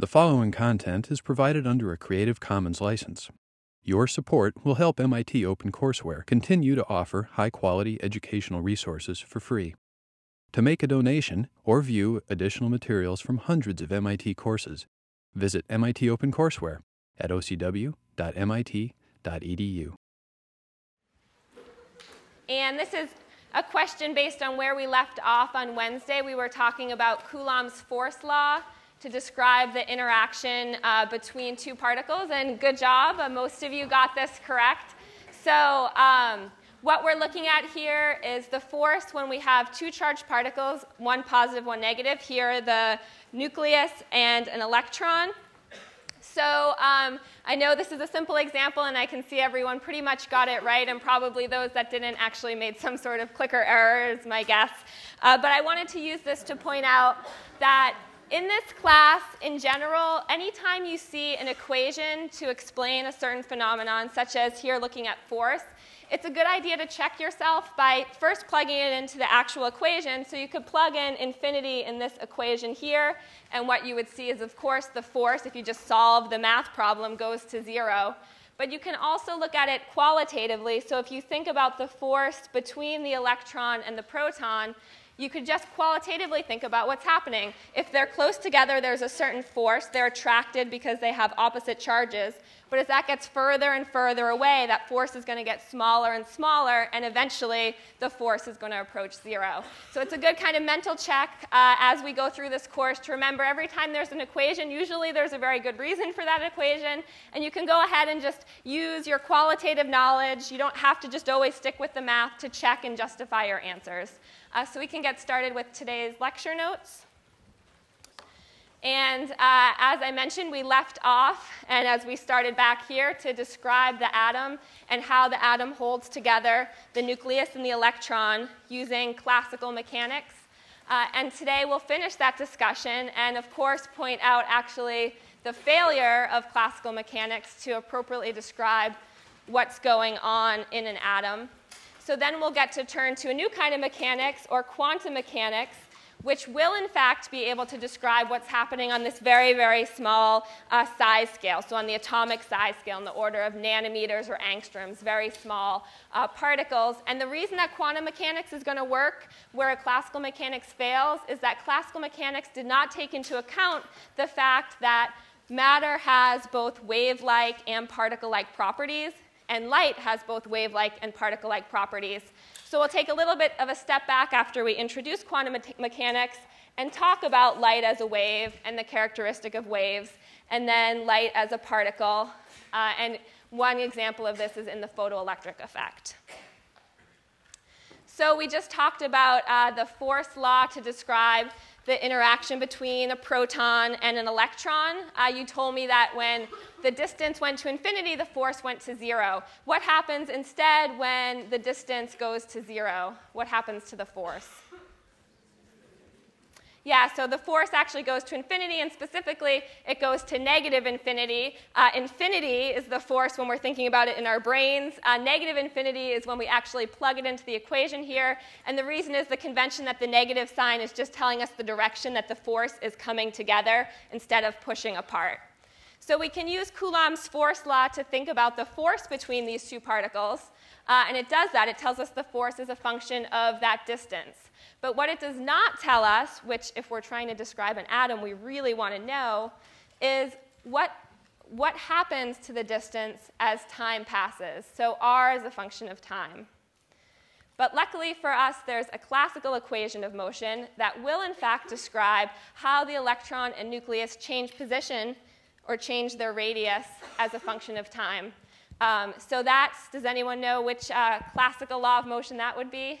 The following content is provided under a Creative Commons license. Your support will help MIT OpenCourseware continue to offer high quality educational resources for free. To make a donation or view additional materials from hundreds of MIT courses, visit MIT OpenCourseware at ocw.mit.edu. And this is a question based on where we left off on Wednesday. We were talking about Coulomb's force law to describe the interaction uh, between two particles. And good job, uh, most of you got this correct. So, um, what we're looking at here is the force when we have two charged particles, one positive, one negative. Here, the nucleus and an electron. So um, I know this is a simple example, and I can see everyone pretty much got it right, and probably those that didn't actually made some sort of clicker error, is my guess. Uh, but I wanted to use this to point out that in this class, in general, anytime you see an equation to explain a certain phenomenon, such as here looking at force, it's a good idea to check yourself by first plugging it into the actual equation. So you could plug in infinity in this equation here, and what you would see is, of course, the force, if you just solve the math problem, goes to zero. But you can also look at it qualitatively. So if you think about the force between the electron and the proton, you could just qualitatively think about what's happening. If they're close together, there's a certain force. They're attracted because they have opposite charges. But as that gets further and further away, that force is going to get smaller and smaller, and eventually the force is going to approach zero. So it's a good kind of mental check uh, as we go through this course to remember every time there's an equation, usually there's a very good reason for that equation, and you can go ahead and just use your qualitative knowledge. You don't have to just always stick with the math to check and justify your answers. Uh, so we can get started with today's lecture notes. And uh, as I mentioned, we left off, and as we started back here, to describe the atom and how the atom holds together the nucleus and the electron using classical mechanics. Uh, and today we'll finish that discussion and, of course, point out actually the failure of classical mechanics to appropriately describe what's going on in an atom. So then we'll get to turn to a new kind of mechanics, or quantum mechanics, which will in fact be able to describe what's happening on this very, very small uh, size scale. So on the atomic size scale, in the order of nanometers or angstroms, very small uh, particles. And the reason that quantum mechanics is going to work where classical mechanics fails is that classical mechanics did not take into account the fact that matter has both wave-like and particle-like properties, and light has both wave-like and particle-like properties. So we'll take a little bit of a step back after we introduce quantum me- mechanics and talk about light as a wave and the characteristic of waves, and then light as a particle. Uh, and one example of this is in the photoelectric effect. So we just talked about uh, the force law to describe the interaction between a proton and an electron. Uh, you told me that when the distance went to infinity, the force went to zero. What happens instead when the distance goes to zero? What happens to the force? Yeah, so the force actually goes to infinity, and specifically, it goes to negative infinity. Uh, infinity is the force when we're thinking about it in our brains. Uh, negative infinity is when we actually plug it into the equation here. And the reason is the convention that the negative sign is just telling us the direction that the force is coming together instead of pushing apart. So we can use Coulomb's force law to think about the force between these two particles. Uh, and it does that. It tells us the force is a function of that distance. But what it does not tell us, which if we're trying to describe an atom, we really want to know, is what, what happens to the distance as time passes. So r is a function of time. But luckily for us, there's a classical equation of motion that will, in fact, describe how the electron and nucleus change position or change their radius as a function of time. Um, so that's, does anyone know which uh, classical law of motion that would be?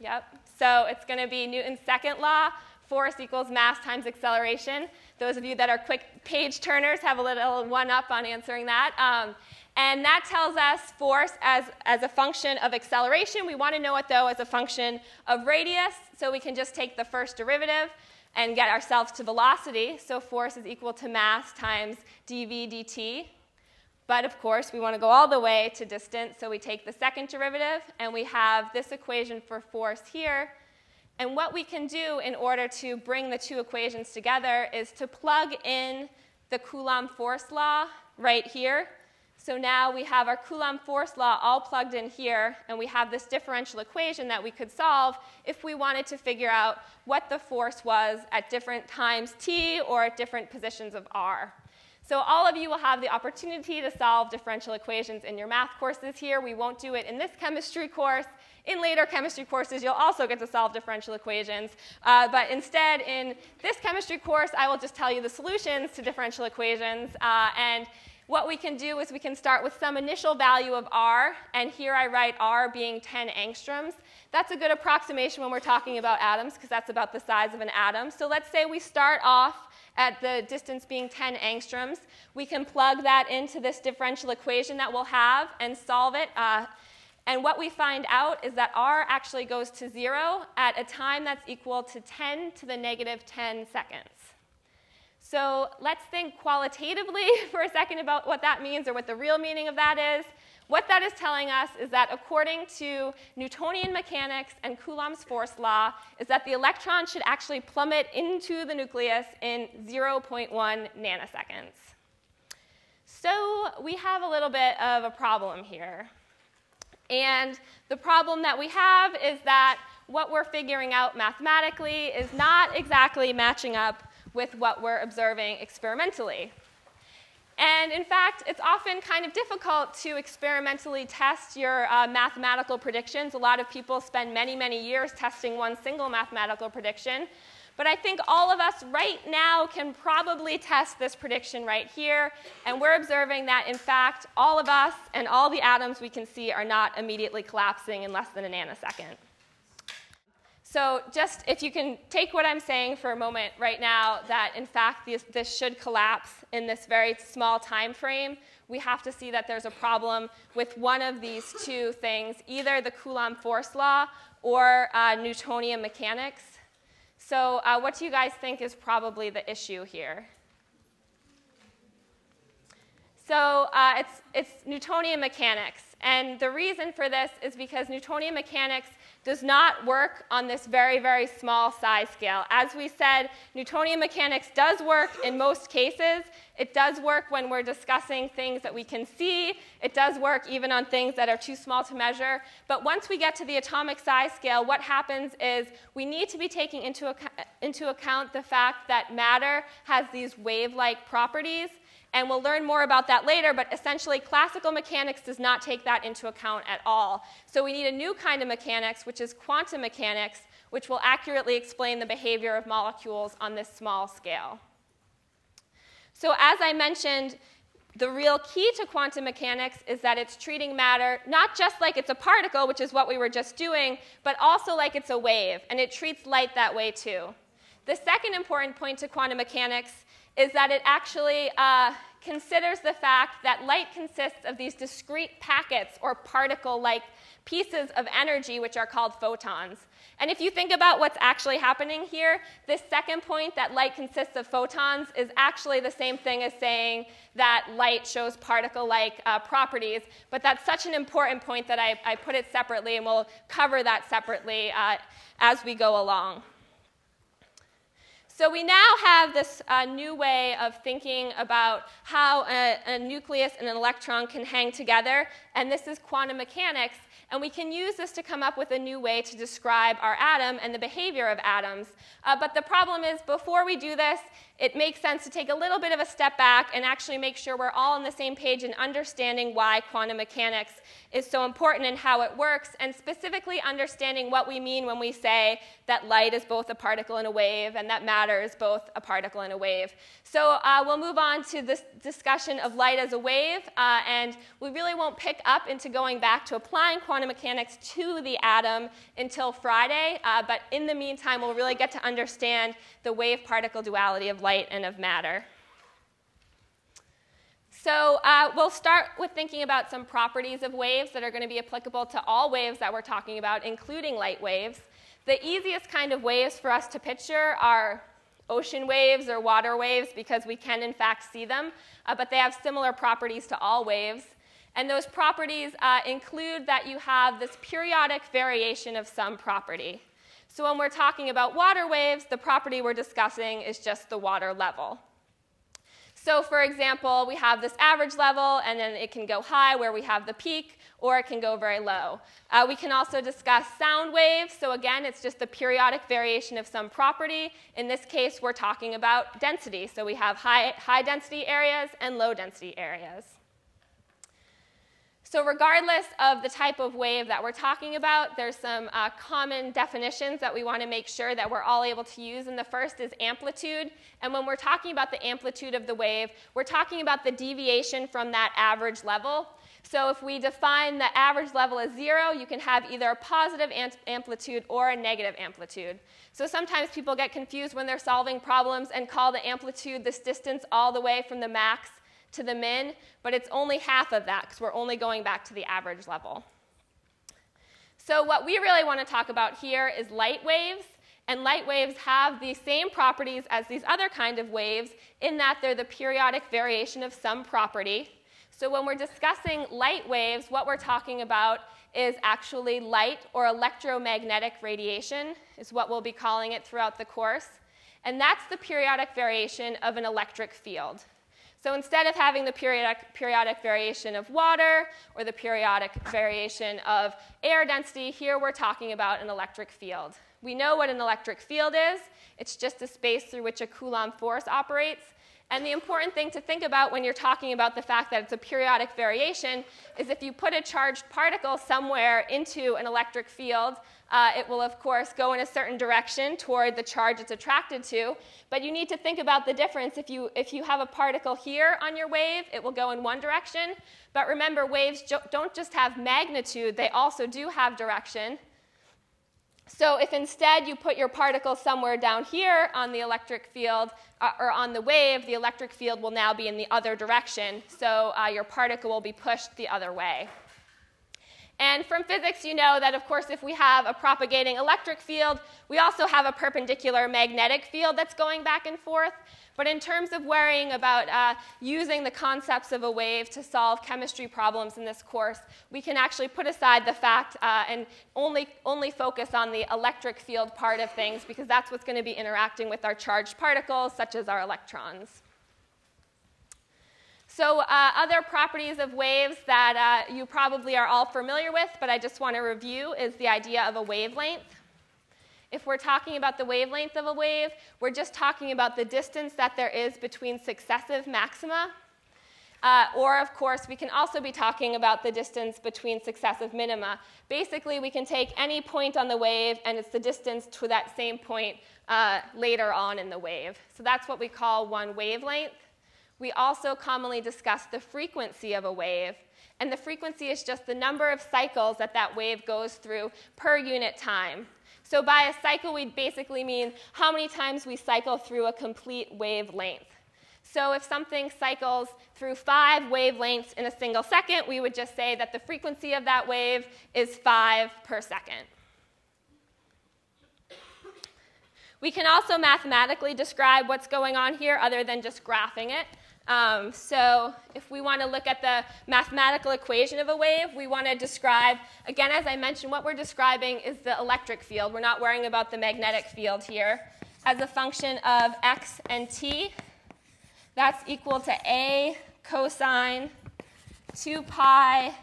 Yep. So it's going to be Newton's second law, force equals mass times acceleration. Those of you that are quick page turners have a little one up on answering that. Um, and that tells us force as, as a function of acceleration. We want to know it, though, as a function of radius. So we can just take the first derivative and get ourselves to velocity. So force is equal to mass times dv dt. But of course, we want to go all the way to distance, so we take the second derivative, and we have this equation for force here. And what we can do in order to bring the two equations together is to plug in the Coulomb force law right here. So now we have our Coulomb force law all plugged in here, and we have this differential equation that we could solve if we wanted to figure out what the force was at different times t or at different positions of r. So all of you will have the opportunity to solve differential equations in your math courses here. We won't do it in this chemistry course. In later chemistry courses, you'll also get to solve differential equations. Uh, but instead, in this chemistry course, I will just tell you the solutions to differential equations. Uh, and what we can do is we can start with some initial value of r, and here I write r being 10 angstroms. That's a good approximation when we're talking about atoms, because that's about the size of an atom. So let's say we start off at the distance being 10 angstroms. We can plug that into this differential equation that we'll have and solve it. Uh, and what we find out is that r actually goes to 0 at a time that's equal to 10 to the negative 10 seconds. So let's think qualitatively for a second about what that means or what the real meaning of that is. What that is telling us is that according to Newtonian mechanics and Coulomb's force law, is that the electron should actually plummet into the nucleus in 0.1 nanoseconds. So we have a little bit of a problem here. And the problem that we have is that what we're figuring out mathematically is not exactly matching up with what we're observing experimentally. And in fact, it's often kind of difficult to experimentally test your uh, mathematical predictions. A lot of people spend many, many years testing one single mathematical prediction. But I think all of us right now can probably test this prediction right here. And we're observing that, in fact, all of us and all the atoms we can see are not immediately collapsing in less than a nanosecond. So just if you can take what I'm saying for a moment right now, that in fact this, should collapse in this very small time frame, we have to see that there's a problem with one of these two things, either the Coulomb force law or uh, Newtonian mechanics. So uh, what do you guys think is probably the issue here? So uh, it's, it's Newtonian mechanics. And the reason for this is because Newtonian mechanics does not work on this very, very small size scale. As we said, Newtonian mechanics does work in most cases. It does work when we're discussing things that we can see. It does work even on things that are too small to measure. But once we get to the atomic size scale, what happens is we need to be taking into, ac into account the fact that matter has these wave-like properties. And we'll learn more about that later, but essentially, classical mechanics does not take that into account at all. So we need a new kind of mechanics, which is quantum mechanics, which will accurately explain the behavior of molecules on this small scale. So as I mentioned, the real key to quantum mechanics is that it's treating matter not just like it's a particle, which is what we were just doing, but also like it's a wave, and it treats light that way too. The second important point to quantum mechanics is that it actually uh, considers the fact that light consists of these discrete packets or particle like pieces of energy, which are called photons. And if you think about what's actually happening here, this second point that light consists of photons is actually the same thing as saying that light shows particle like uh, properties. But that's such an important point that I, I, put it separately, and we'll cover that separately uh, as we go along. So we now have this uh, new way of thinking about how a, a, nucleus and an electron can hang together, and this is quantum mechanics. And we can use this to come up with a new way to describe our atom and the behavior of atoms. Uh, but the problem is, before we do this, it makes sense to take a little bit of a step back and actually make sure we're all on the same page in understanding why quantum mechanics is so important and how it works, and specifically understanding what we mean when we say that light is both a particle and a wave, and that matter is both a particle and a wave. So uh, we'll move on to this discussion of light as a wave, uh, and we really won't pick up into going back to applying quantum mechanics to the atom until Friday, uh, but in the meantime, we'll really get to understand the wave particle duality of light and of matter. So uh, we'll start with thinking about some properties of waves that are going to be applicable to all waves that we're talking about, including light waves. The easiest kind of waves for us to picture are ocean waves or water waves because we can, in fact, see them, uh, but they have similar properties to all waves. And those properties uh, include that you have this periodic variation of some property. So when we're talking about water waves, the property we're discussing is just the water level. So for example, we have this average level, and then it can go high where we have the peak, or it can go very low. Uh, we can also discuss sound waves. So again, it's just the periodic variation of some property. In this case, we're talking about density. So we have high, high density areas and low density areas. So regardless of the type of wave that we're talking about, there's some uh, common definitions that we want to make sure that we're all able to use. And the first is amplitude. And when we're talking about the amplitude of the wave, we're talking about the deviation from that average level. So if we define the average level as zero, you can have either a positive amplitude or a negative amplitude. So sometimes people get confused when they're solving problems and call the amplitude this distance all the way from the max to the min, but it's only half of that because we're only going back to the average level. So what we really want to talk about here is light waves. And light waves have the same properties as these other kind of waves in that they're the periodic variation of some property. So when we're discussing light waves, what we're talking about is actually light or electromagnetic radiation is what we'll be calling it throughout the course. And that's the periodic variation of an electric field. So instead of having the periodic, periodic variation of water or the periodic variation of air density, here we're talking about an electric field. We know what an electric field is. It's just a space through which a Coulomb force operates. And the important thing to think about when you're talking about the fact that it's a periodic variation is if you put a charged particle somewhere into an electric field, uh, it will, of course, go in a certain direction toward the charge it's attracted to. But you need to think about the difference. If you, if you have a particle here on your wave, it will go in one direction. But remember, waves don't just have magnitude, they also do have direction. So if instead you put your particle somewhere down here on the electric field uh, or on the wave, the electric field will now be in the other direction. So uh, your particle will be pushed the other way. And from physics, you know that, of course, if we have a propagating electric field, we also have a perpendicular magnetic field that's going back and forth. But in terms of worrying about uh, using the concepts of a wave to solve chemistry problems in this course, we can actually put aside the fact uh, and only, only focus on the electric field part of things because that's what's going to be interacting with our charged particles, such as our electrons. So, uh, other properties of waves that uh, you probably are all familiar with, but I just want to review, is the idea of a wavelength. If we're talking about the wavelength of a wave, we're just talking about the distance that there is between successive maxima. Uh, or, of course, we can also be talking about the distance between successive minima. Basically, we can take any point on the wave, and it's the distance to that same point uh, later on in the wave. So that's what we call one wavelength. We also commonly discuss the frequency of a wave. And the frequency is just the number of cycles that that wave goes through per unit time. So by a cycle, we basically mean how many times we cycle through a complete wavelength. So if something cycles through five wavelengths in a single second, we would just say that the frequency of that wave is five per second. We can also mathematically describe what's going on here other than just graphing it. Um, so if we want to look at the mathematical equation of a wave, we want to describe, again, as I mentioned, what we're describing is the electric field. We're not worrying about the magnetic field here. As a function of x and t, that's equal to a cosine 2 pi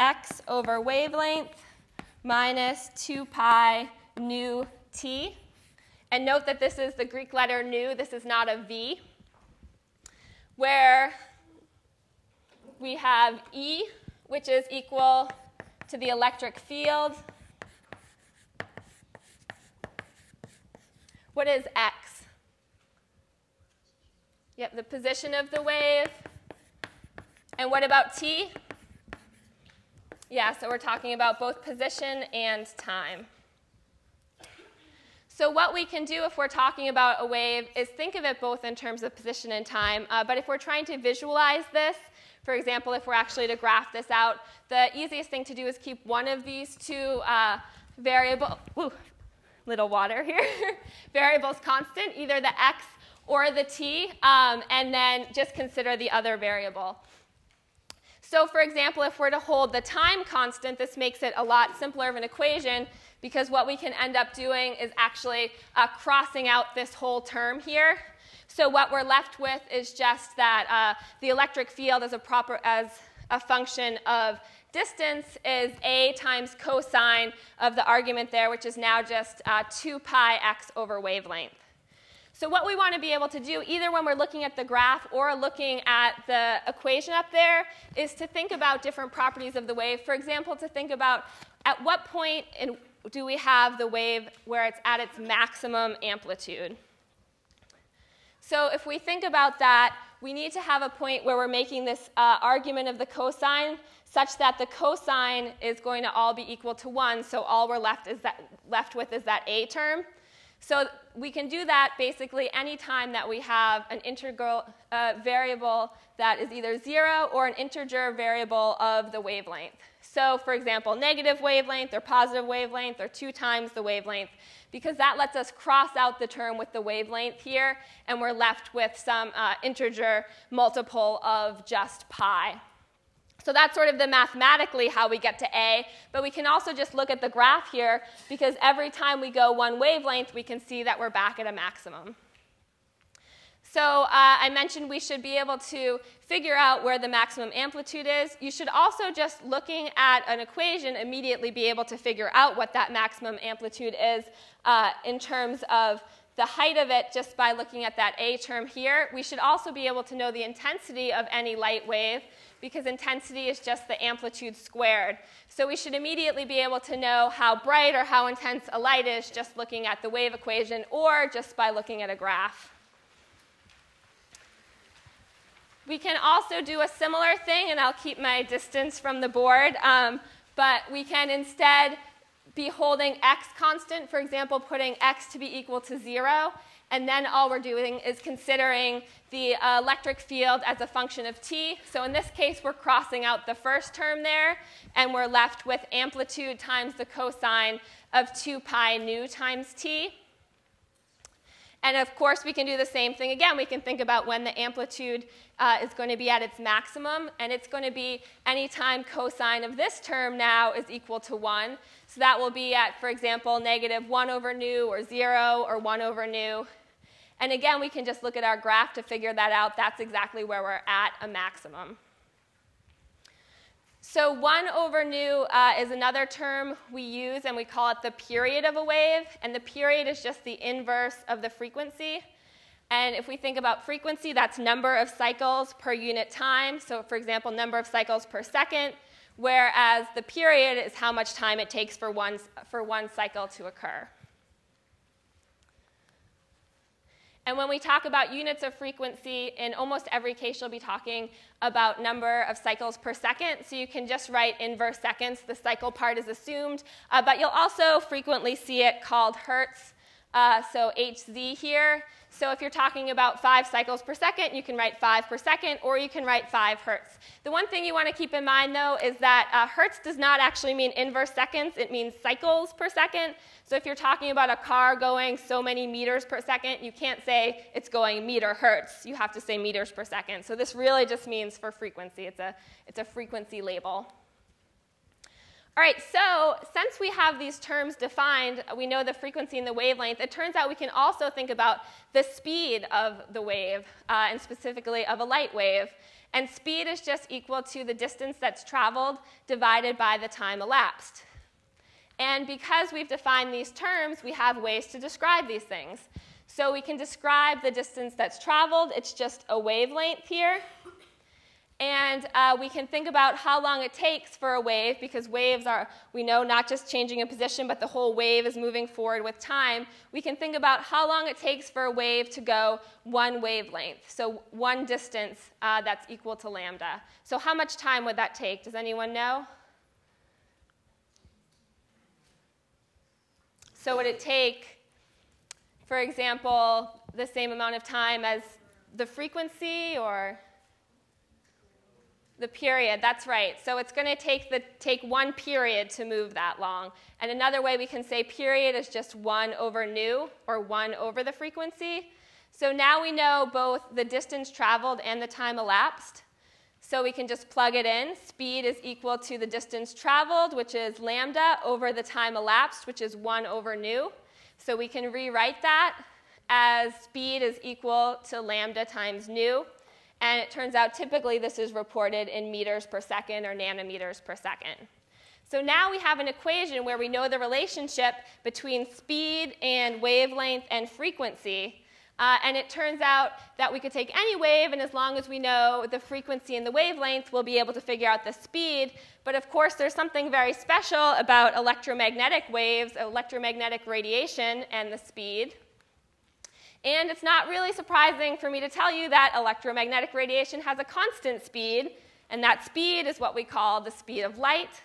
x over wavelength minus 2 pi nu t. And note that this is the Greek letter nu, this is not a v where we have E, which is equal to the electric field. What is X? Yep, the position of the wave. And what about T? Yeah, so we're talking about both position and time. So what we can do if we're talking about a wave is think of it both in terms of position and time. Uh, but if we're trying to visualize this, for example, if we're actually to graph this out, the easiest thing to do is keep one of these two uh, variable, ooh, little water here, variables constant, either the x or the t, um, and then just consider the other variable. So for example, if we're to hold the time constant, this makes it a lot simpler of an equation because what we can end up doing is actually uh, crossing out this whole term here. So what we're left with is just that uh, the electric field as a proper as a function of distance is a times cosine of the argument there, which is now just uh, 2 pi x over wavelength. So what we want to be able to do, either when we're looking at the graph or looking at the equation up there, is to think about different properties of the wave. For example, to think about at what point in, do we have the wave where it's at its maximum amplitude. So if we think about that, we need to have a point where we're making this uh, argument of the cosine such that the cosine is going to all be equal to 1, so all we're left, is that, left with is that a term. So we can do that basically any time that we have an integral uh, variable that is either 0 or an integer variable of the wavelength. So for example, negative wavelength or positive wavelength or 2 times the wavelength because that lets us cross out the term with the wavelength here and we're left with some uh, integer multiple of just pi. So that's sort of the mathematically how we get to A, but we can also just look at the graph here because every time we go one wavelength, we can see that we're back at a maximum. So uh, I mentioned we should be able to figure out where the maximum amplitude is. You should also just looking at an equation immediately be able to figure out what that maximum amplitude is uh, in terms of the height of it just by looking at that A term here. We should also be able to know the intensity of any light wave because intensity is just the amplitude squared. So we should immediately be able to know how bright or how intense a light is just looking at the wave equation or just by looking at a graph. We can also do a similar thing, and I'll keep my distance from the board, um, but we can instead be holding x constant, for example, putting x to be equal to 0, and then all we're doing is considering the electric field as a function of t. So in this case, we're crossing out the first term there, and we're left with amplitude times the cosine of 2 pi nu times t. And of course, we can do the same thing again. We can think about when the amplitude uh, is going to be at its maximum, and it's going to be any time cosine of this term now is equal to 1. So that will be at, for example, negative 1 over nu, or 0, or 1 over nu. And again, we can just look at our graph to figure that out. That's exactly where we're at a maximum. So 1 over nu uh, is another term we use, and we call it the period of a wave. And the period is just the inverse of the frequency. And if we think about frequency, that's number of cycles per unit time. So, for example, number of cycles per second, whereas the period is how much time it takes for one, for one cycle to occur. And when we talk about units of frequency, in almost every case, you'll be talking about number of cycles per second. So you can just write inverse seconds. The cycle part is assumed. Uh, but you'll also frequently see it called hertz. Uh, so Hz here. So if you're talking about five cycles per second, you can write five per second, or you can write five hertz. The one thing you want to keep in mind, though, is that uh, hertz does not actually mean inverse seconds. It means cycles per second. So if you're talking about a car going so many meters per second, you can't say it's going meter hertz. You have to say meters per second. So this really just means for frequency. It's a, it's a frequency label. All right, so since we have these terms defined, we know the frequency and the wavelength, it turns out we can also think about the speed of the wave, uh, and specifically of a light wave. And speed is just equal to the distance that's traveled divided by the time elapsed. And because we've defined these terms, we have ways to describe these things. So we can describe the distance that's traveled, it's just a wavelength here. And uh, we can think about how long it takes for a wave, because waves are, we know, not just changing a position, but the whole wave is moving forward with time. We can think about how long it takes for a wave to go one wavelength, so one distance uh, that's equal to lambda. So, how much time would that take? Does anyone know? So, would it take, for example, the same amount of time as the frequency, or? The period, that's right. So it's going to take, the, take one period to move that long. And another way we can say period is just 1 over nu, or 1 over the frequency. So now we know both the distance traveled and the time elapsed. So we can just plug it in. Speed is equal to the distance traveled, which is lambda, over the time elapsed, which is 1 over nu. So we can rewrite that as speed is equal to lambda times nu. And it turns out typically this is reported in meters per second or nanometers per second. So now we have an equation where we know the relationship between speed and wavelength and frequency. Uh, and it turns out that we could take any wave, and as long as we know the frequency and the wavelength, we'll be able to figure out the speed. But of course, there's something very special about electromagnetic waves, electromagnetic radiation, and the speed. And it's not really surprising for me to tell you that electromagnetic radiation has a constant speed, and that speed is what we call the speed of light.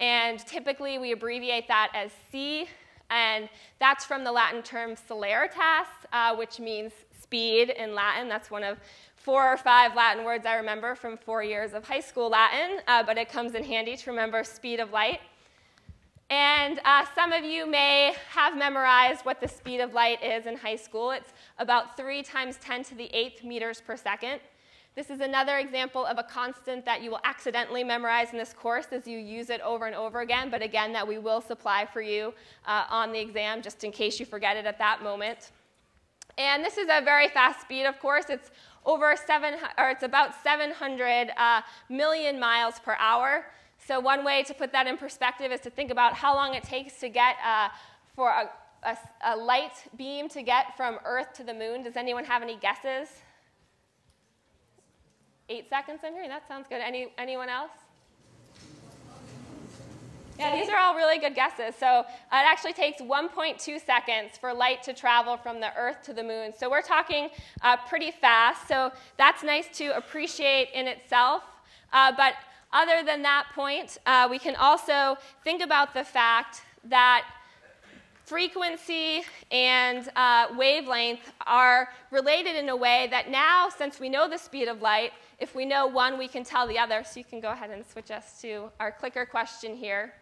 And typically we abbreviate that as c, and that's from the Latin term celeritas, uh, which means speed in Latin. That's one of four or five Latin words I remember from four years of high school Latin, uh, but it comes in handy to remember speed of light. And uh, some of you may have memorized what the speed of light is in high school. It's about 3 times 10 to the 8th meters per second. This is another example of a constant that you will accidentally memorize in this course as you use it over and over again, but again, that we will supply for you uh, on the exam just in case you forget it at that moment. And this is a very fast speed, of course. It's over seven, or it's about 700 uh, million miles per hour. So one way to put that in perspective is to think about how long it takes to get uh, for a, a, a light beam to get from Earth to the moon. Does anyone have any guesses? Eight seconds, I'm hearing. That sounds good. Any, anyone else? Yeah, these are all really good guesses. So it actually takes 1.2 seconds for light to travel from the Earth to the moon. So we're talking uh, pretty fast. So that's nice to appreciate in itself. Uh, but other than that point, uh, we can also think about the fact that frequency and uh, wavelength are related in a way that now, since we know the speed of light, if we know one, we can tell the other. So you can go ahead and switch us to our clicker question here.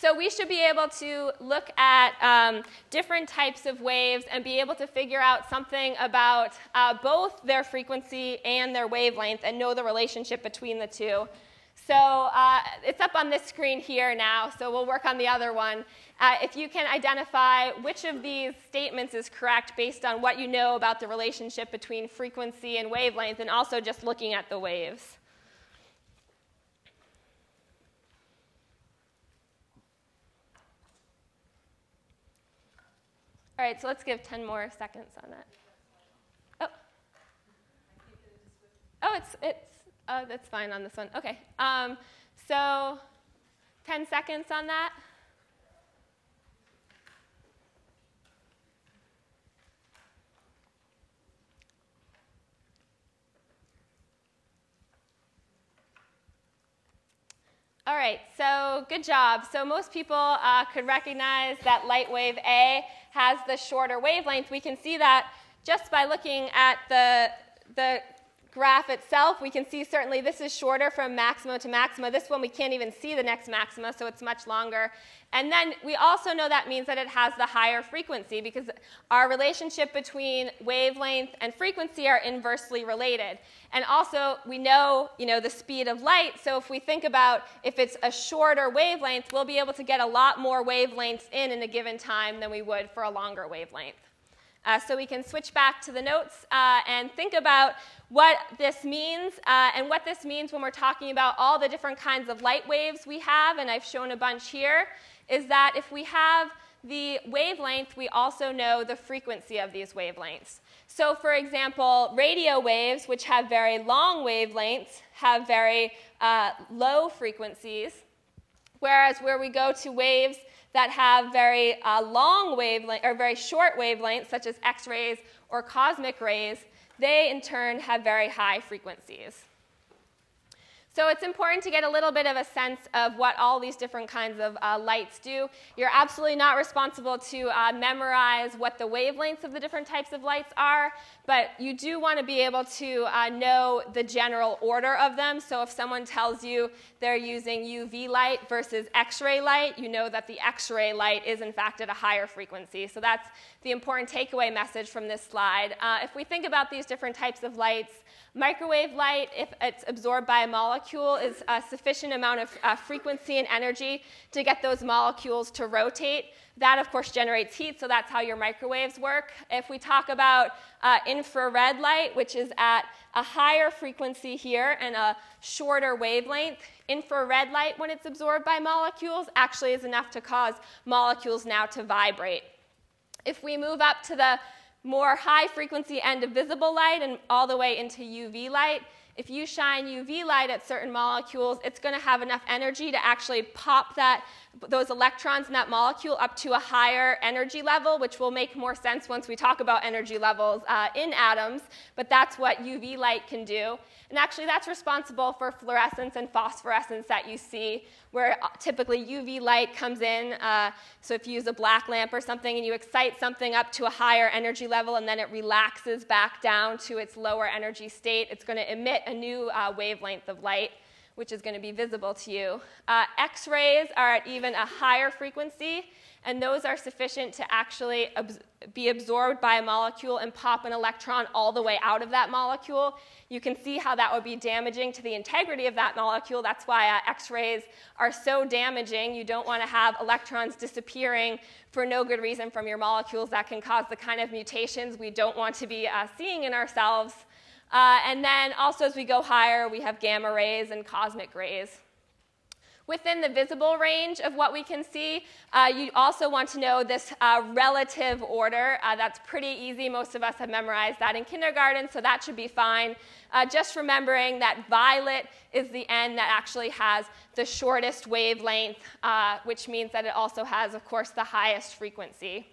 So we should be able to look at um, different types of waves and be able to figure out something about uh, both their frequency and their wavelength and know the relationship between the two. So uh, it's up on this screen here now, so we'll work on the other one. Uh, if you can identify which of these statements is correct based on what you know about the relationship between frequency and wavelength, and also just looking at the waves. All right, so let's give 10 more seconds on that. Oh. Oh, it's, it's, oh, that's fine on this one. Okay. Um, so 10 seconds on that. Right, so good job. So most people uh, could recognize that light wave A has the shorter wavelength. We can see that just by looking at the, the graph itself, we can see certainly this is shorter from maxima to maxima. This one we can't even see the next maxima, so it's much longer. And then we also know that means that it has the higher frequency because our relationship between wavelength and frequency are inversely related. And also we know, you know, the speed of light, so if we think about if it's a shorter wavelength, we'll be able to get a lot more wavelengths in in a given time than we would for a longer wavelength. Uh, so we can switch back to the notes uh, and think about what this means uh, and what this means when we're talking about all the different kinds of light waves we have, and I've shown a bunch here, is that if we have the wavelength, we also know the frequency of these wavelengths. So, for example, radio waves, which have very long wavelengths, have very uh, low frequencies, whereas where we go to waves that have very uh, long wavelength or very short wavelengths, such as X rays or cosmic rays, they in turn have very high frequencies. So it's important to get a little bit of a sense of what all these different kinds of uh, lights do. You're absolutely not responsible to uh, memorize what the wavelengths of the different types of lights are, but you do want to be able to uh, know the general order of them. So if someone tells you they're using UV light versus X-ray light, you know that the X-ray light is in fact at a higher frequency. So that's the important takeaway message from this slide. Uh, if we think about these different types of lights, Microwave light, if it's absorbed by a molecule, is a sufficient amount of uh, frequency and energy to get those molecules to rotate. That, of course, generates heat, so that's how your microwaves work. If we talk about uh, infrared light, which is at a higher frequency here and a shorter wavelength, infrared light, when it's absorbed by molecules, actually is enough to cause molecules now to vibrate. If we move up to the more high frequency end of visible light and all the way into UV light. If you shine UV light at certain molecules, it's going to have enough energy to actually pop that those electrons in that molecule up to a higher energy level, which will make more sense once we talk about energy levels uh, in atoms. But that's what UV light can do. And actually, that's responsible for fluorescence and phosphorescence that you see, where uh, typically UV light comes in. Uh, so if you use a black lamp or something and you excite something up to a higher energy level and then it relaxes back down to its lower energy state, it's going to emit a new uh, wavelength of light which is going to be visible to you. Uh, X rays are at even a higher frequency, and those are sufficient to actually abs- be absorbed by a molecule and pop an electron all the way out of that molecule. You can see how that would be damaging to the integrity of that molecule. That's why uh, X rays are so damaging. You don't want to have electrons disappearing for no good reason from your molecules that can cause the kind of mutations we don't want to be uh, seeing in ourselves. Uh, and then also as we go higher, we have gamma rays and cosmic rays. Within the visible range of what we can see, uh, you also want to know this uh, relative order. Uh, that's pretty easy. Most of us have memorized that in kindergarten, so that should be fine. Uh, just remembering that violet is the end that actually has the shortest wavelength, which means that it also has, of course, the highest frequency.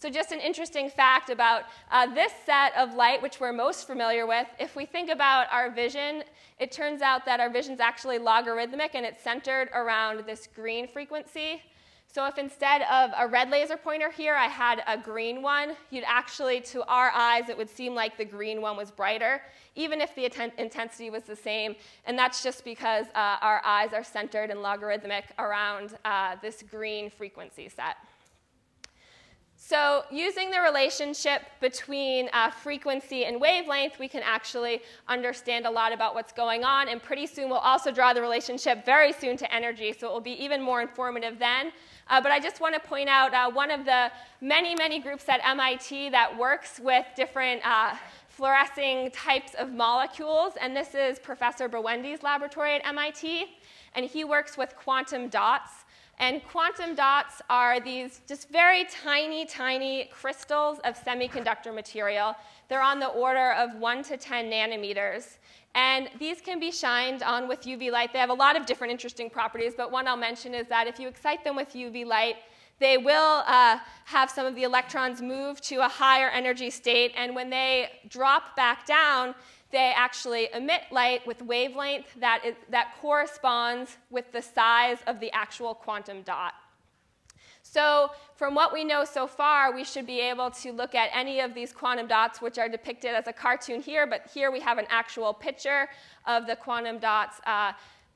So, just an interesting fact about uh, this set of light, which we're most familiar with, if we think about our vision, it turns out that our vision is actually logarithmic and it's centered around this green frequency. So, if instead of a red laser pointer here, I had a green one, you'd actually, to our eyes, it would seem like the green one was brighter, even if the intensity was the same. And that's just because uh, our eyes are centered and logarithmic around uh, this green frequency set. So, using the relationship between uh, frequency and wavelength, we can actually understand a lot about what's going on. And pretty soon, we'll also draw the relationship very soon to energy, so it will be even more informative then. Uh, but I just want to point out uh, one of the many, many groups at MIT that works with different uh, fluorescing types of molecules. And this is Professor Bawendi's laboratory at MIT. And he works with quantum dots. And quantum dots are these just very tiny, tiny crystals of semiconductor material. They're on the order of 1 to 10 nanometers. And these can be shined on with UV light. They have a lot of different interesting properties, but one I'll mention is that if you excite them with UV light, they will uh, have some of the electrons move to a higher energy state, and when they drop back down, they actually emit light with wavelength that, is, that corresponds with the size of the actual quantum dot. So, from what we know so far, we should be able to look at any of these quantum dots, which are depicted as a cartoon here, but here we have an actual picture of the quantum dots uh,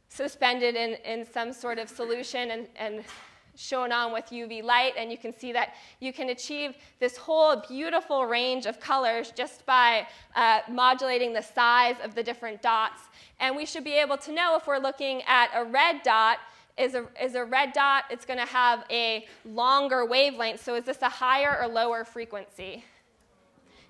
suspended in, in some sort of solution and, and shown on with UV light, and you can see that you can achieve this whole beautiful range of colors just by uh, modulating the size of the different dots. And we should be able to know if we're looking at a red dot, is a, is a red dot, it's going to have a longer wavelength. So is this a higher or lower frequency?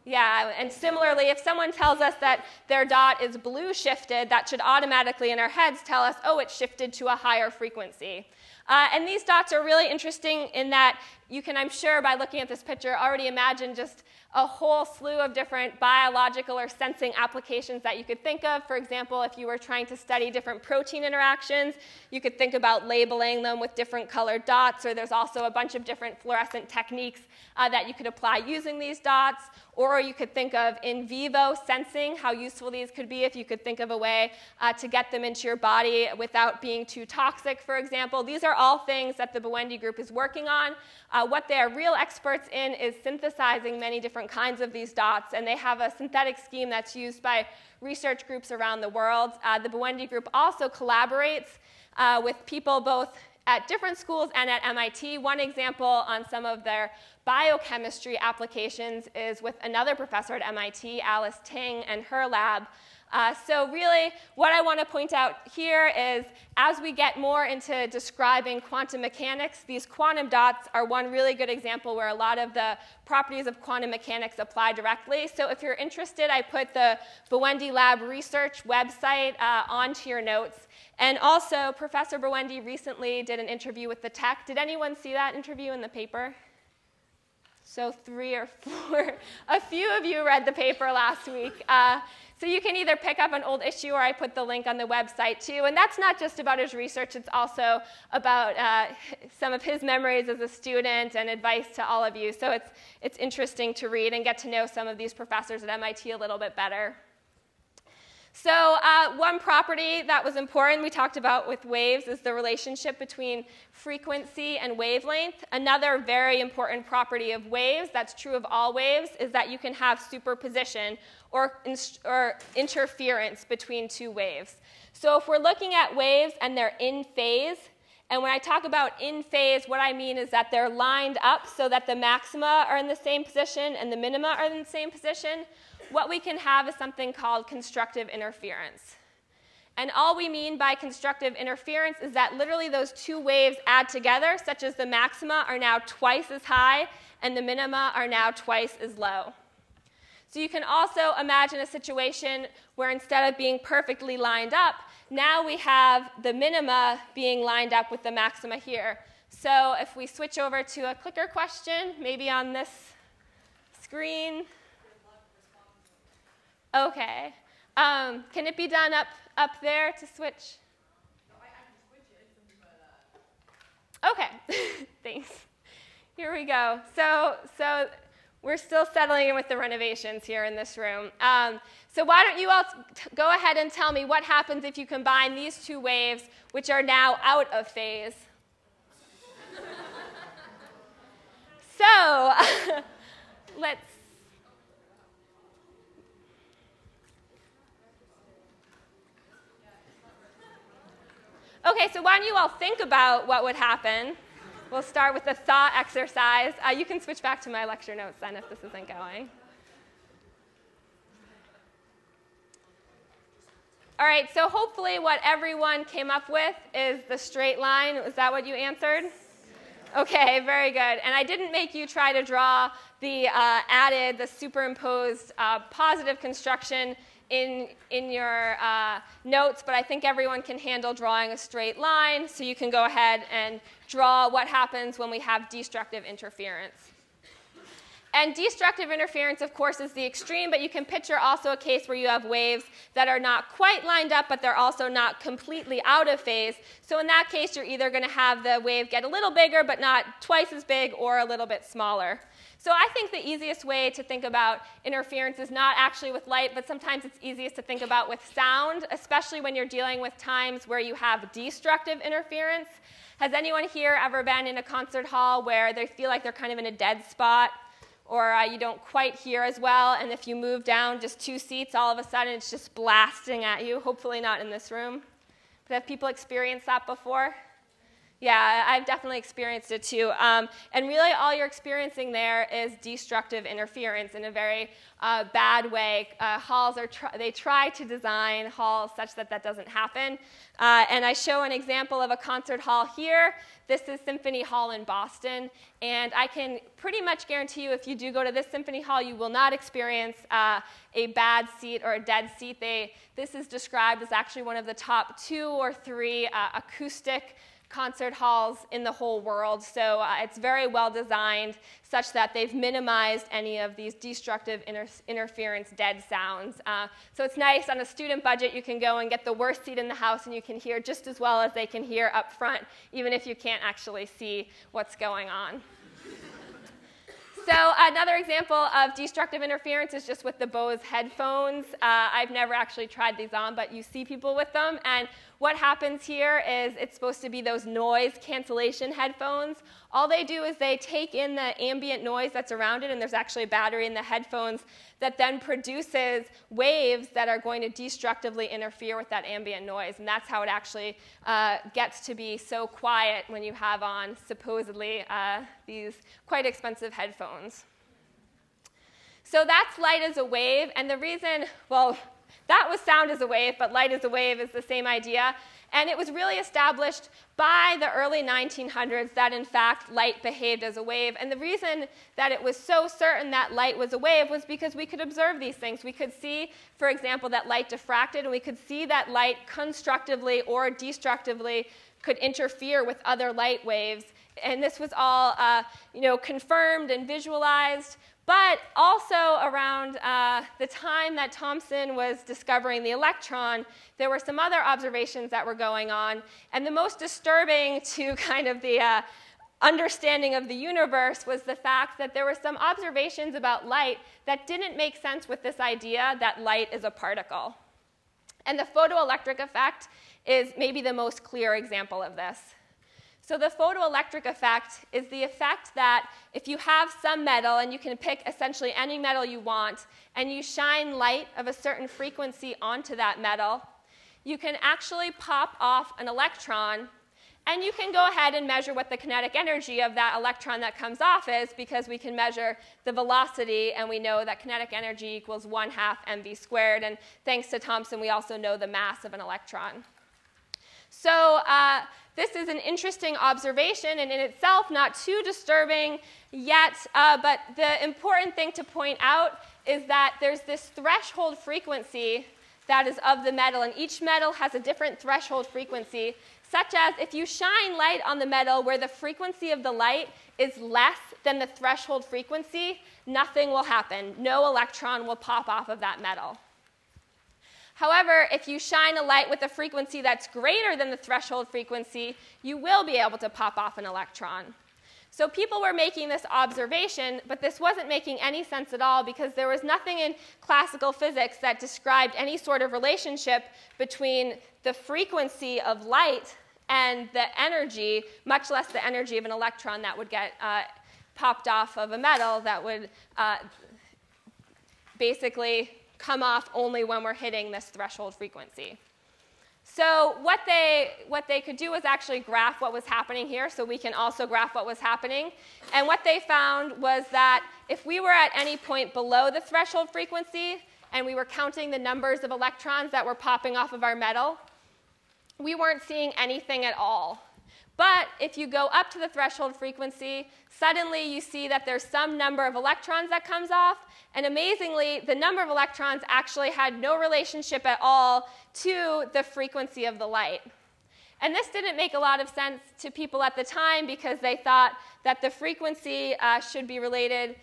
Yeah, and similarly, if someone tells us that their dot is blue shifted, that should automatically in our heads tell us, oh, it's shifted to a higher frequency. Uh, and these dots are really interesting in that you can, I'm sure, by looking at this picture, already imagine just a whole slew of different biological or sensing applications that you could think of. For example, if you were trying to study different protein interactions, you could think about labeling them with different colored dots, or there's also a bunch of different fluorescent techniques uh, that you could apply using these dots. Or you could think of in vivo sensing, how useful these could be if you could think of a way uh, to get them into your body without being too toxic, for example. These are all things that the Bawendi group is working on. Uh, what they are real experts in is synthesizing many different kinds of these dots, and they have a synthetic scheme that's used by research groups around the world. Uh, the Bawendi group also collaborates uh, with people both at different schools and at MIT. One example on some of their biochemistry applications is with another professor at MIT, Alice Ting, and her lab. Uh, so, really, what I want to point out here is as we get more into describing quantum mechanics, these quantum dots are one really good example where a lot of the properties of quantum mechanics apply directly. So, if you're interested, I put the Bawendi Lab research website uh, onto your notes. And also, Professor Bawendi recently did an interview with the Tech. Did anyone see that interview in the paper? So, three or four. a few of you read the paper last week. Uh, so, you can either pick up an old issue or I put the link on the website too. And that's not just about his research, it's also about uh, some of his memories as a student and advice to all of you. So, it's, it's interesting to read and get to know some of these professors at MIT a little bit better. So, uh, one property that was important we talked about with waves is the relationship between frequency and wavelength. Another very important property of waves, that's true of all waves, is that you can have superposition or, or interference between two waves. So, if we're looking at waves and they're in phase, and when I talk about in phase, what I mean is that they're lined up so that the maxima are in the same position and the minima are in the same position what we can have is something called constructive interference. And all we mean by constructive interference is that literally those two waves add together, such as the maxima are now twice as high and the minima are now twice as low. So you can also imagine a situation where instead of being perfectly lined up, now we have the minima being lined up with the maxima here. So if we switch over to a clicker question, maybe on this screen, Okay. Um, can it be done up, up there to switch? Okay, thanks. Here we go. So, so we're still settling in with the renovations here in this room. Um, so why don't you all go ahead and tell me what happens if you combine these two waves, which are now out of phase? so let's Okay, so why don't you all think about what would happen? We'll start with the thought exercise. Uh, you can switch back to my lecture notes then if this isn't going. All right, so hopefully what everyone came up with is the straight line. Was that what you answered? Okay, very good. And I didn't make you try to draw the uh, added, the superimposed uh, positive construction in, in your uh, notes, but I think everyone can handle drawing a straight line, so you can go ahead and draw what happens when we have destructive interference. And destructive interference, of course, is the extreme, but you can picture also a case where you have waves that are not quite lined up, but they're also not completely out of phase. So in that case, you're either going to have the wave get a little bigger, but not twice as big, or a little bit smaller. So I think the easiest way to think about interference is not actually with light, but sometimes it's easiest to think about with sound, especially when you're dealing with times where you have destructive interference. Has anyone here ever been in a concert hall where they feel like they're kind of in a dead spot? Or uh, you don't quite hear as well, and if you move down just two seats, all of a sudden it's just blasting at you. Hopefully, not in this room. But have people experienced that before? Yeah, I've definitely experienced it too. Um, and really, all you're experiencing there is destructive interference in a very uh, bad way. Uh, halls are tr- they try to design halls such that that doesn't happen. Uh, and I show an example of a concert hall here. This is Symphony Hall in Boston, and I can pretty much guarantee you, if you do go to this symphony hall, you will not experience uh, a bad seat or a dead seat. They, this is described as actually one of the top two or three uh, acoustic concert halls in the whole world. So uh, it's very well designed such that they've minimized any of these destructive inter- interference dead sounds. Uh, so it's nice on a student budget, you can go and get the worst seat in the house and you can hear just as well as they can hear up front, even if you can't actually see what's going on. So another example of destructive interference is just with the Bose headphones. Uh, I've never actually tried these on, but you see people with them. And what happens here is it's supposed to be those noise cancellation headphones. All they do is they take in the ambient noise that's around it, and there's actually a battery in the headphones that then produces waves that are going to destructively interfere with that ambient noise. And that's how it actually uh, gets to be so quiet when you have on supposedly uh, these quite expensive headphones. So that's light as a wave, and the reason, well, that was sound as a wave, but light as a wave is the same idea. And it was really established by the early 1900s that, in fact, light behaved as a wave. And the reason that it was so certain that light was a wave was because we could observe these things. We could see, for example, that light diffracted, and we could see that light constructively or destructively could interfere with other light waves. And this was all uh, you know, confirmed and visualized but also around uh, the time that Thomson was discovering the electron, there were some other observations that were going on. And the most disturbing to kind of the uh, understanding of the universe was the fact that there were some observations about light that didn't make sense with this idea that light is a particle. And the photoelectric effect is maybe the most clear example of this. So the photoelectric effect is the effect that if you have some metal, and you can pick essentially any metal you want, and you shine light of a certain frequency onto that metal, you can actually pop off an electron, and you can go ahead and measure what the kinetic energy of that electron that comes off is because we can measure the velocity, and we know that kinetic energy equals 1 half mv squared. And thanks to Thomson, we also know the mass of an electron. So uh, this is an interesting observation and in itself not too disturbing yet, uh, but the important thing to point out is that there's this threshold frequency that is of the metal, and each metal has a different threshold frequency, such as if you shine light on the metal where the frequency of the light is less than the threshold frequency, nothing will happen. No electron will pop off of that metal. However, if you shine a light with a frequency that's greater than the threshold frequency, you will be able to pop off an electron. So people were making this observation, but this wasn't making any sense at all because there was nothing in classical physics that described any sort of relationship between the frequency of light and the energy, much less the energy of an electron that would get uh, popped off of a metal that would uh, basically come off only when we're hitting this threshold frequency. So what they, what they could do was actually graph what was happening here, so we can also graph what was happening. And what they found was that if we were at any point below the threshold frequency, and we were counting the numbers of electrons that were popping off of our metal, we weren't seeing anything at all. But if you go up to the threshold frequency, suddenly you see that there's some number of electrons that comes off, and amazingly, the number of electrons actually had no relationship at all to the frequency of the light. And this didn't make a lot of sense to people at the time because they thought that the frequency uh, should be related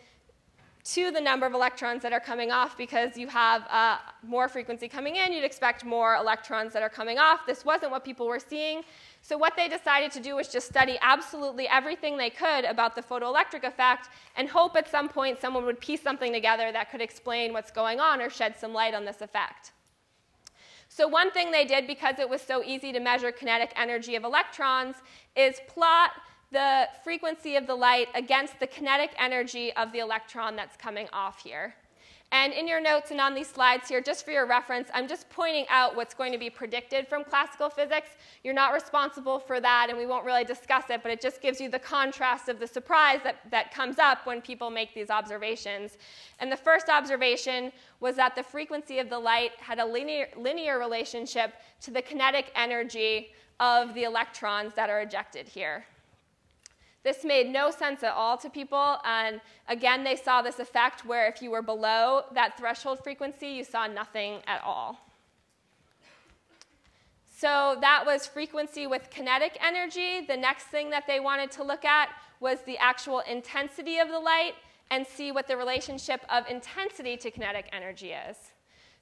to the number of electrons that are coming off because you have uh, more frequency coming in, you'd expect more electrons that are coming off. This wasn't what people were seeing. So, what they decided to do was just study absolutely everything they could about the photoelectric effect and hope at some point someone would piece something together that could explain what's going on or shed some light on this effect. So, one thing they did because it was so easy to measure kinetic energy of electrons is plot the frequency of the light against the kinetic energy of the electron that's coming off here. And in your notes and on these slides here, just for your reference, I'm just pointing out what's going to be predicted from classical physics. You're not responsible for that, and we won't really discuss it, but it just gives you the contrast of the surprise that, that comes up when people make these observations. And the first observation was that the frequency of the light had a linear, linear relationship to the kinetic energy of the electrons that are ejected here. This made no sense at all to people. And again, they saw this effect where if you were below that threshold frequency, you saw nothing at all. So that was frequency with kinetic energy. The next thing that they wanted to look at was the actual intensity of the light and see what the relationship of intensity to kinetic energy is.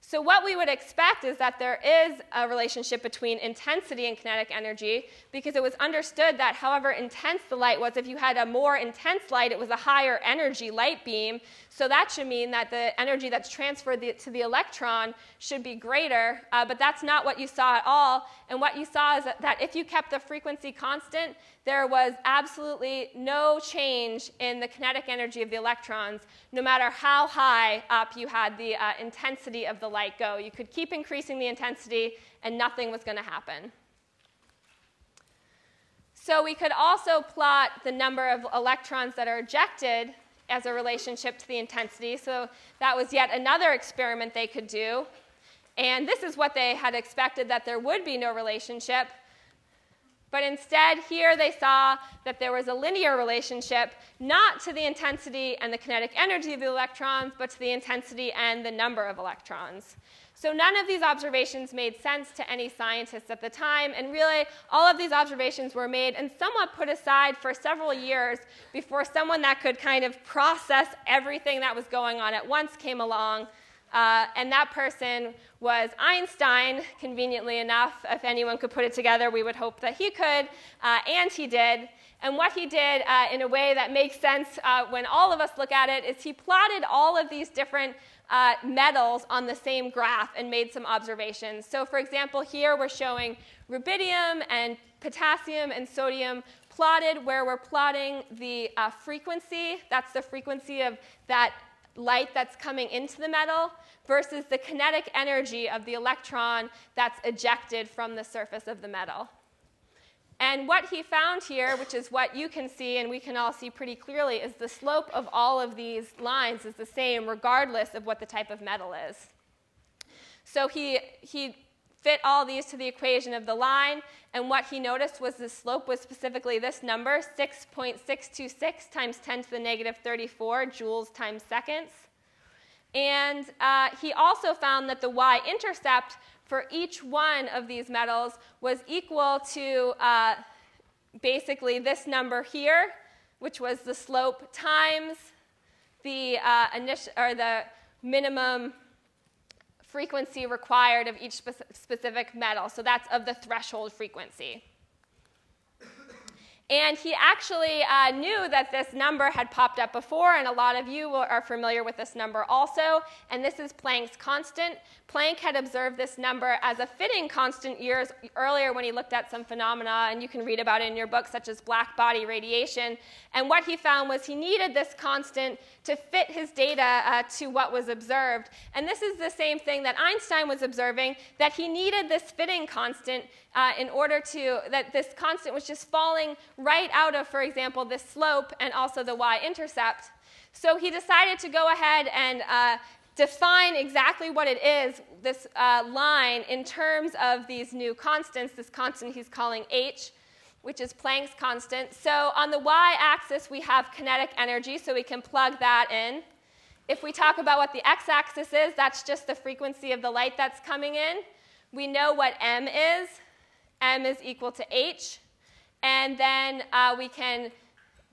So, what we would expect is that there is a relationship between intensity and kinetic energy because it was understood that however intense the light was, if you had a more intense light, it was a higher energy light beam. So, that should mean that the energy that's transferred the, to the electron should be greater. Uh, but that's not what you saw at all. And what you saw is that, that if you kept the frequency constant, there was absolutely no change in the kinetic energy of the electrons, no matter how high up you had the uh, intensity of the light go. You could keep increasing the intensity, and nothing was going to happen. So we could also plot the number of electrons that are ejected as a relationship to the intensity. So that was yet another experiment they could do. And this is what they had expected that there would be no relationship. But instead, here they saw that there was a linear relationship, not to the intensity and the kinetic energy of the electrons, but to the intensity and the number of electrons. So none of these observations made sense to any scientists at the time, and really all of these observations were made and somewhat put aside for several years before someone that could kind of process everything that was going on at once came along uh, and that person was Einstein, conveniently enough. If anyone could put it together, we would hope that he could, uh, and he did. And what he did uh, in a way that makes sense uh, when all of us look at it is he plotted all of these different uh, metals on the same graph and made some observations. So, for example, here we're showing rubidium and potassium and sodium plotted where we're plotting the uh, frequency. That's the frequency of that light that's coming into the metal versus the kinetic energy of the electron that's ejected from the surface of the metal. And what he found here, which is what you can see and we can all see pretty clearly, is the slope of all of these lines is the same regardless of what the type of metal is. So he, he fit all these to the equation of the line, and what he noticed was the slope was specifically this number, 6.626 times 10 to the negative 34 joules times seconds. And uh, he also found that the y-intercept for each one of these metals was equal to uh, basically this number here, which was the slope times the, uh, initial, or the minimum frequency required of each spe- specific metal. So that's of the threshold frequency. And he actually uh, knew that this number had popped up before, and a lot of you are familiar with this number also. And this is Planck's constant. Planck had observed this number as a fitting constant years earlier when he looked at some phenomena, and you can read about it in your book, such as black body radiation. And what he found was he needed this constant to fit his data uh, to what was observed. And this is the same thing that Einstein was observing, that he needed this fitting constant uh, in order to, that this constant was just falling right out of, for example, this slope and also the y-intercept. So he decided to go ahead and uh, define exactly what it is, this uh, line, in terms of these new constants, this constant he's calling h, which is Planck's constant. So on the y-axis, we have kinetic energy, so we can plug that in. If we talk about what the x-axis is, that's just the frequency of the light that's coming in. We know what m is. m is equal to h. And then uh, we can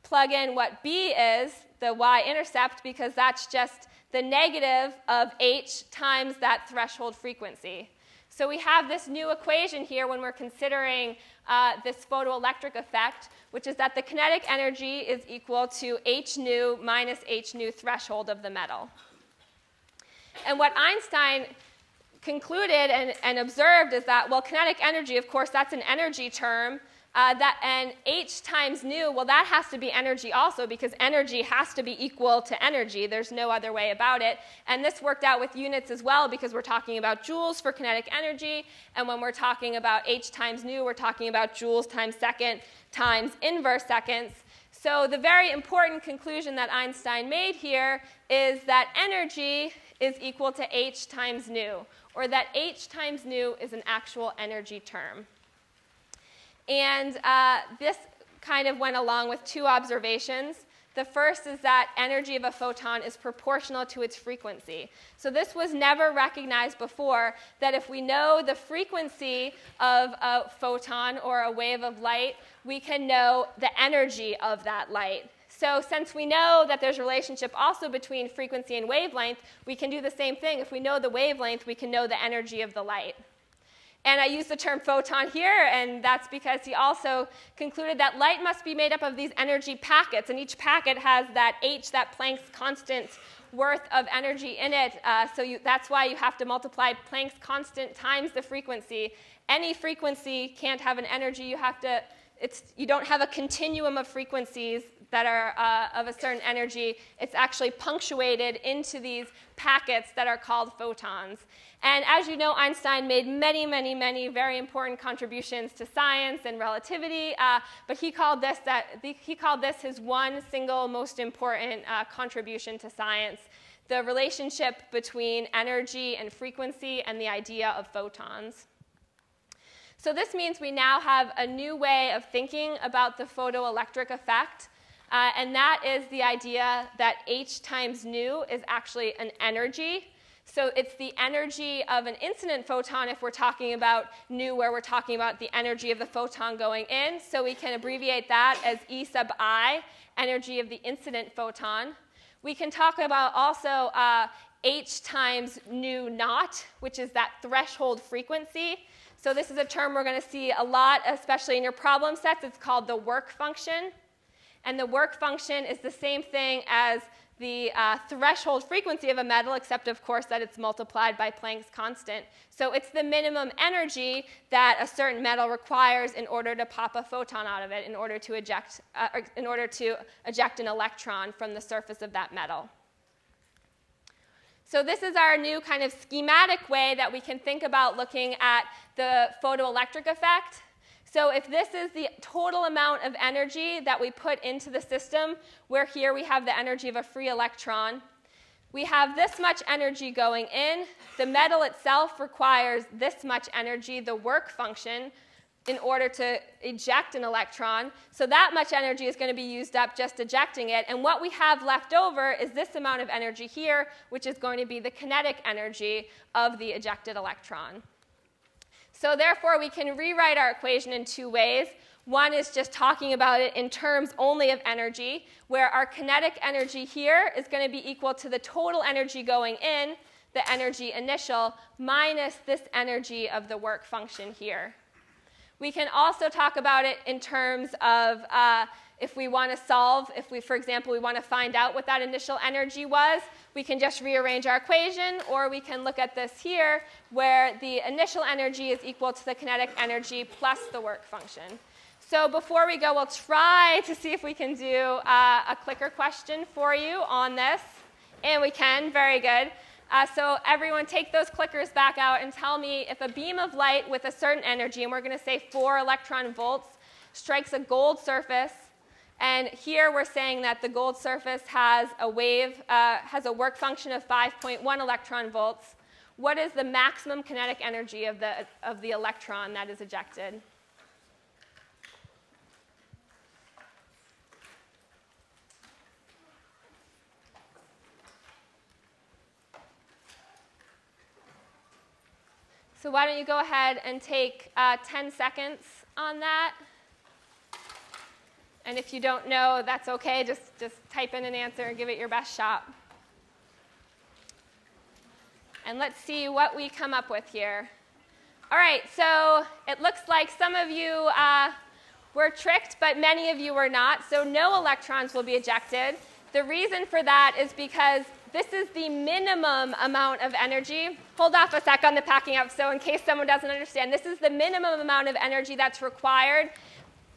plug in what b is, the y-intercept, because that's just the negative of h times that threshold frequency. So we have this new equation here when we're considering uh, this photoelectric effect, which is that the kinetic energy is equal to h nu minus h nu threshold of the metal. And what Einstein concluded and, and observed is that, well, kinetic energy, of course, that's an energy term. Uh, that, and h times nu, well, that has to be energy also because energy has to be equal to energy. There's no other way about it. And this worked out with units as well because we're talking about joules for kinetic energy. And when we're talking about h times nu, we're talking about joules times second times inverse seconds. So the very important conclusion that Einstein made here is that energy is equal to h times nu, or that h times nu is an actual energy term. And uh, this kind of went along with two observations The first is that energy of a photon is proportional to its frequency. So this was never recognized before that if we know the frequency of a photon or a wave of light, we can know the energy of that light. So since we know that there's a relationship also between frequency and wavelength, we can do the same thing. If we know the wavelength, we can know the energy of the light. And I use the term photon here, and that's because he also concluded that light must be made up of these energy packets, and each packet has that h, that Planck's constant worth of energy in it. Uh, so you, that's why you have to multiply Planck's constant times the frequency. Any frequency can't have an energy. You have to. It's, you don't have a continuum of frequencies that are uh, of a certain energy, it's actually punctuated into these packets that are called photons. And as you know, Einstein made many, many, many very important contributions to science and relativity, uh, but he called, this that, he called this his one single most important uh, contribution to science the relationship between energy and frequency and the idea of photons. So, this means we now have a new way of thinking about the photoelectric effect. Uh, and that is the idea that h times nu is actually an energy. So it's the energy of an incident photon if we're talking about nu, where we're talking about the energy of the photon going in. So we can abbreviate that as E sub i, energy of the incident photon. We can talk about also uh, h times nu naught, which is that threshold frequency. So this is a term we're going to see a lot, especially in your problem sets. It's called the work function. And the work function is the same thing as the uh, threshold frequency of a metal, except of course that it's multiplied by Planck's constant. So it's the minimum energy that a certain metal requires in order to pop a photon out of it, in order to eject, uh, in order to eject an electron from the surface of that metal. So this is our new kind of schematic way that we can think about looking at the photoelectric effect. So if this is the total amount of energy that we put into the system, where here we have the energy of a free electron, we have this much energy going in. The metal itself requires this much energy, the work function, in order to eject an electron. So that much energy is going to be used up just ejecting it. And what we have left over is this amount of energy here, which is going to be the kinetic energy of the ejected electron. So therefore, we can rewrite our equation in two ways. One is just talking about it in terms only of energy, where our kinetic energy here is going to be equal to the total energy going in, the energy initial, minus this energy of the work function here. We can also talk about it in terms of uh, if we want to solve, if we, for example, we want to find out what that initial energy was, we can just rearrange our equation, or we can look at this here, where the initial energy is equal to the kinetic energy plus the work function. So before we go, we'll try to see if we can do uh, a clicker question for you on this. And we can, very good. Uh, so everyone take those clickers back out and tell me if a beam of light with a certain energy, and we're going to say 4 electron volts, strikes a gold surface and here we're saying that the gold surface has a wave, uh, has a work function of 5.1 electron volts. What is the maximum kinetic energy of the, of the electron that is ejected? So why don't you go ahead and take uh, 10 seconds on that? And if you don't know, that's okay. Just, just type in an answer and give it your best shot. And let's see what we come up with here. All right, so it looks like some of you uh, were tricked, but many of you were not. So no electrons will be ejected. The reason for that is because this is the minimum amount of energy. Hold off a sec on the packing up. So in case someone doesn't understand, this is the minimum amount of energy that's required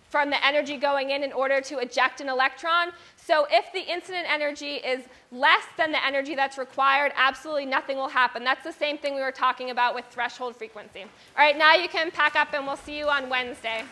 from the energy going in in order to eject an electron. So if the incident energy is less than the energy that's required, absolutely nothing will happen. That's the same thing we were talking about with threshold frequency. All right, now you can pack up and we'll see you on Wednesday.